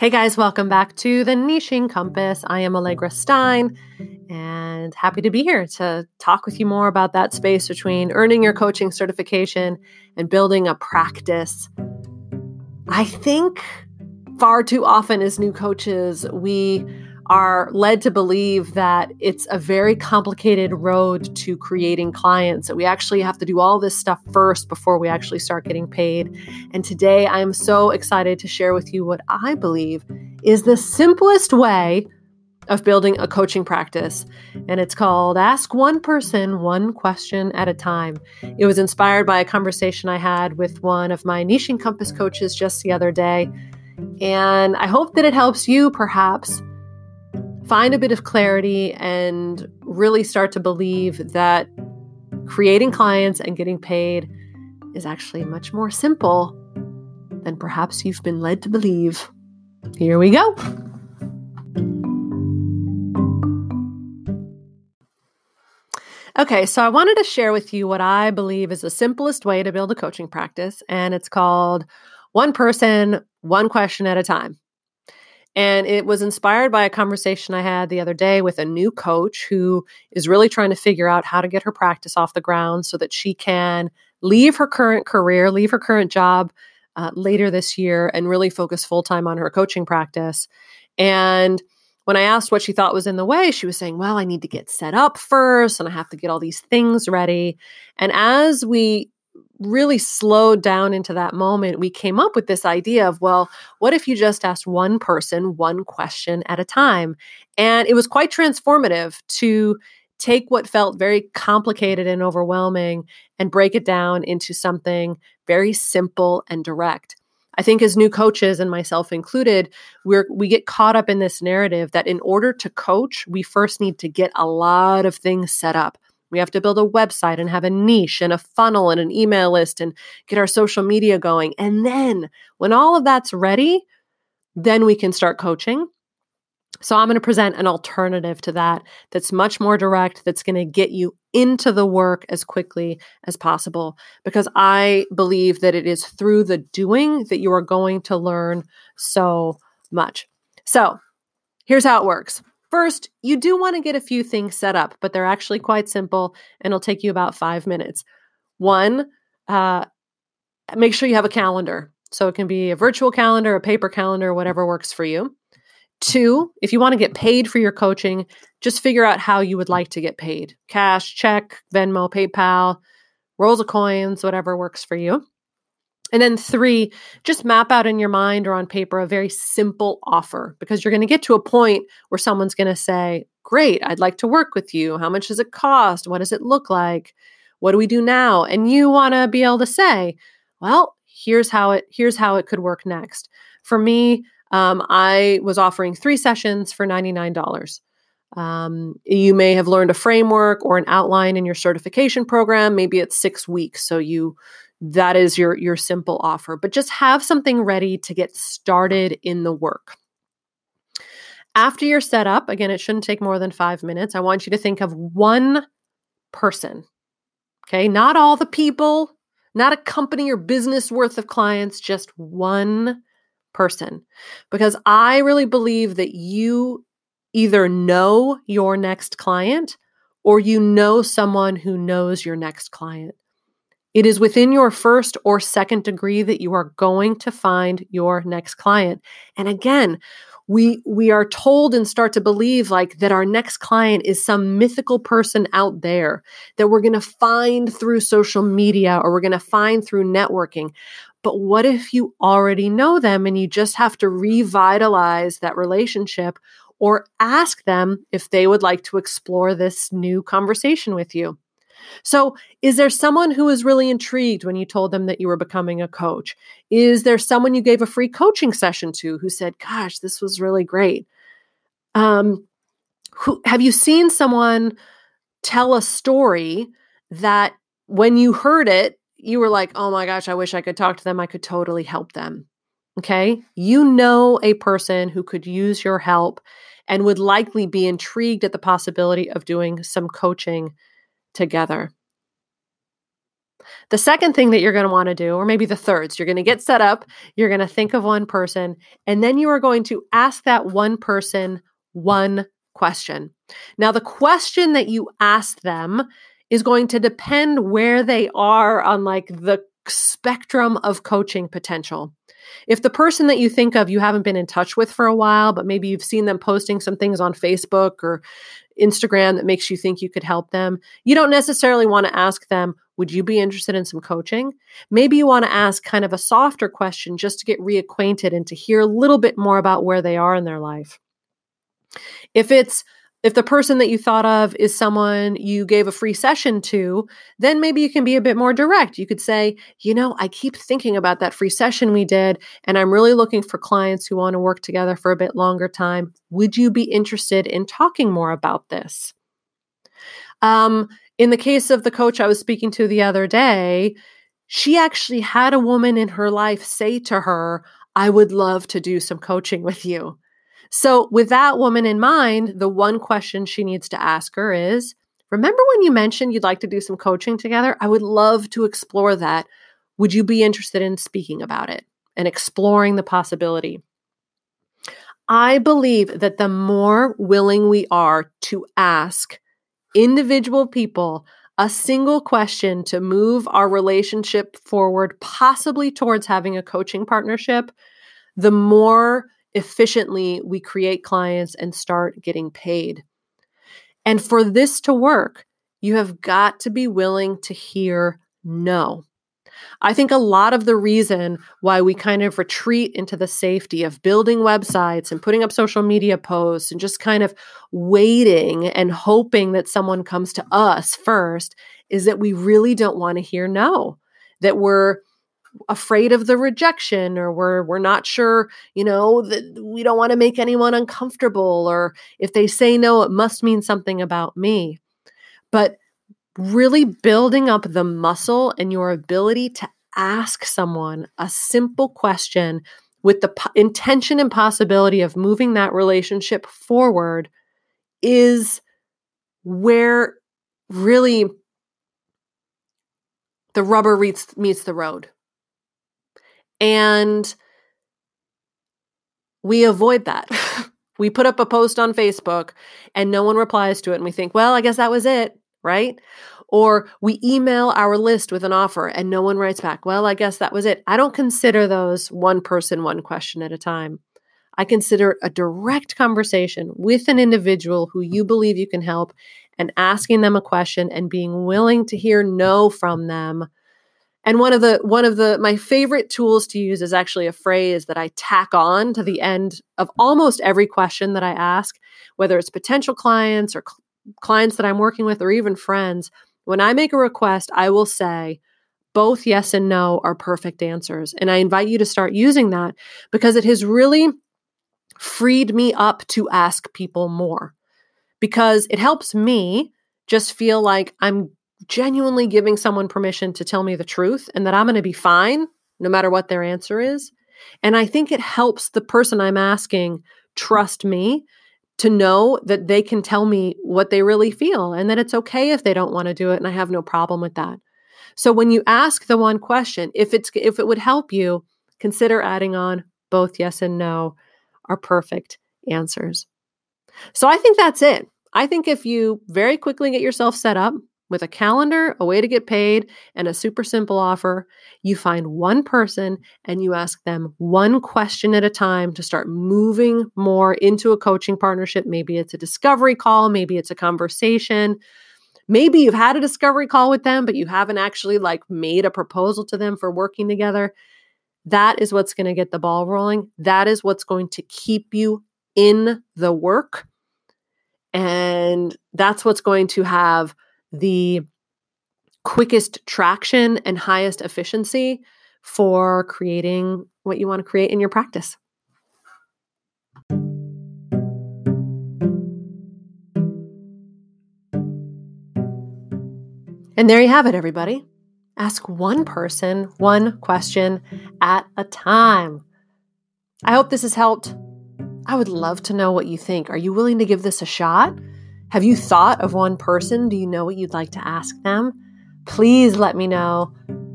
Hey guys, welcome back to the Niching Compass. I am Allegra Stein and happy to be here to talk with you more about that space between earning your coaching certification and building a practice. I think far too often as new coaches, we are led to believe that it's a very complicated road to creating clients, that we actually have to do all this stuff first before we actually start getting paid. And today I am so excited to share with you what I believe is the simplest way of building a coaching practice. And it's called Ask One Person One Question at a Time. It was inspired by a conversation I had with one of my Niching Compass coaches just the other day. And I hope that it helps you perhaps find a bit of clarity and really start to believe that creating clients and getting paid is actually much more simple than perhaps you've been led to believe. Here we go. Okay, so I wanted to share with you what I believe is the simplest way to build a coaching practice, and it's called one person, one question at a time. And it was inspired by a conversation I had the other day with a new coach who is really trying to figure out how to get her practice off the ground so that she can leave her current career, leave her current job uh, later this year, and really focus full time on her coaching practice. And when I asked what she thought was in the way, she was saying, Well, I need to get set up first and I have to get all these things ready. And as we really slowed down into that moment, we came up with this idea of, well, what if you just asked one person one question at a time? And it was quite transformative to take what felt very complicated and overwhelming and break it down into something very simple and direct. I think as new coaches and myself included, we're we get caught up in this narrative that in order to coach, we first need to get a lot of things set up. We have to build a website and have a niche and a funnel and an email list and get our social media going. And then when all of that's ready, then we can start coaching. So I'm going to present an alternative to that that's much more direct, that's going to get you into the work as quickly as possible because I believe that it is through the doing that you are going to learn so much. So here's how it works. First, you do want to get a few things set up, but they're actually quite simple and it'll take you about five minutes. One, uh, make sure you have a calendar. So it can be a virtual calendar, a paper calendar, whatever works for you. Two, if you want to get paid for your coaching, just figure out how you would like to get paid cash, check, Venmo, PayPal, rolls of coins, whatever works for you. And then three, just map out in your mind or on paper a very simple offer because you're going to get to a point where someone's going to say, Great, I'd like to work with you. How much does it cost? What does it look like? What do we do now? And you want to be able to say, Well, here's how it here's how it could work next. For me, um, I was offering three sessions for $99. Um, you may have learned a framework or an outline in your certification program. Maybe it's six weeks. So you that is your your simple offer but just have something ready to get started in the work. After you're set up again it shouldn't take more than 5 minutes i want you to think of one person okay? Not all the people not a company or business worth of clients just one person because i really believe that you either know your next client or you know someone who knows your next client it is within your first or second degree that you are going to find your next client. And again, we we are told and start to believe like that our next client is some mythical person out there that we're going to find through social media or we're going to find through networking. But what if you already know them and you just have to revitalize that relationship or ask them if they would like to explore this new conversation with you? So, is there someone who was really intrigued when you told them that you were becoming a coach? Is there someone you gave a free coaching session to who said, "Gosh, this was really great"? Um, who have you seen someone tell a story that when you heard it, you were like, "Oh my gosh, I wish I could talk to them. I could totally help them." Okay? You know a person who could use your help and would likely be intrigued at the possibility of doing some coaching together. The second thing that you're going to want to do, or maybe the third, so you're going to get set up, you're going to think of one person, and then you are going to ask that one person one question. Now, the question that you ask them is going to depend where they are on like the spectrum of coaching potential. If the person that you think of you haven't been in touch with for a while, but maybe you've seen them posting some things on Facebook or Instagram that makes you think you could help them, you don't necessarily want to ask them, Would you be interested in some coaching? Maybe you want to ask kind of a softer question just to get reacquainted and to hear a little bit more about where they are in their life. If it's if the person that you thought of is someone you gave a free session to, then maybe you can be a bit more direct. You could say, you know, I keep thinking about that free session we did, and I'm really looking for clients who want to work together for a bit longer time. Would you be interested in talking more about this? Um, in the case of the coach I was speaking to the other day, she actually had a woman in her life say to her, I would love to do some coaching with you. So, with that woman in mind, the one question she needs to ask her is Remember when you mentioned you'd like to do some coaching together? I would love to explore that. Would you be interested in speaking about it and exploring the possibility? I believe that the more willing we are to ask individual people a single question to move our relationship forward, possibly towards having a coaching partnership, the more efficiently we create clients and start getting paid. And for this to work, you have got to be willing to hear no. I think a lot of the reason why we kind of retreat into the safety of building websites and putting up social media posts and just kind of waiting and hoping that someone comes to us first is that we really don't want to hear no, that we're afraid of the rejection or we're we're not sure you know that we don't want to make anyone uncomfortable or if they say no it must mean something about me. But really building up the muscle and your ability to ask someone a simple question with the po- intention and possibility of moving that relationship forward is where really the rubber meets, meets the road and we avoid that. we put up a post on Facebook and no one replies to it. And we think, well, I guess that was it, right? Or we email our list with an offer and no one writes back. Well, I guess that was it. I don't consider those one person, one question at a time. I consider a direct conversation with an individual who you believe you can help and asking them a question and being willing to hear no from them and one of the one of the my favorite tools to use is actually a phrase that I tack on to the end of almost every question that I ask, whether it's potential clients or cl- clients that I'm working with or even friends. When I make a request, I will say both yes and no are perfect answers. And I invite you to start using that because it has really freed me up to ask people more because it helps me just feel like I'm genuinely giving someone permission to tell me the truth and that I'm going to be fine no matter what their answer is. And I think it helps the person I'm asking trust me to know that they can tell me what they really feel and that it's okay if they don't want to do it and I have no problem with that. So when you ask the one question, if it's if it would help you, consider adding on both yes and no are perfect answers. So I think that's it. I think if you very quickly get yourself set up, with a calendar, a way to get paid, and a super simple offer, you find one person and you ask them one question at a time to start moving more into a coaching partnership. Maybe it's a discovery call, maybe it's a conversation. Maybe you've had a discovery call with them, but you haven't actually like made a proposal to them for working together. That is what's going to get the ball rolling. That is what's going to keep you in the work. And that's what's going to have the quickest traction and highest efficiency for creating what you want to create in your practice. And there you have it, everybody. Ask one person one question at a time. I hope this has helped. I would love to know what you think. Are you willing to give this a shot? Have you thought of one person? Do you know what you'd like to ask them? please let me know.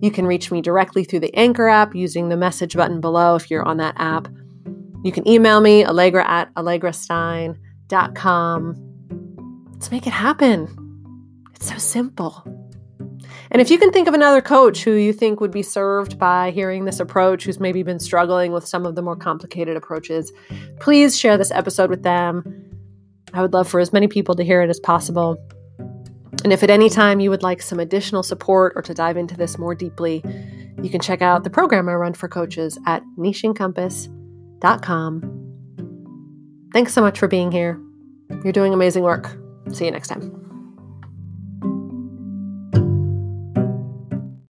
You can reach me directly through the Anchor app using the message button below if you're on that app. You can email me, allegra at allegrastein.com. Let's make it happen. It's so simple. And if you can think of another coach who you think would be served by hearing this approach, who's maybe been struggling with some of the more complicated approaches, please share this episode with them. I would love for as many people to hear it as possible. And if at any time you would like some additional support or to dive into this more deeply, you can check out the program I run for coaches at nichingcompass.com. Thanks so much for being here. You're doing amazing work. See you next time.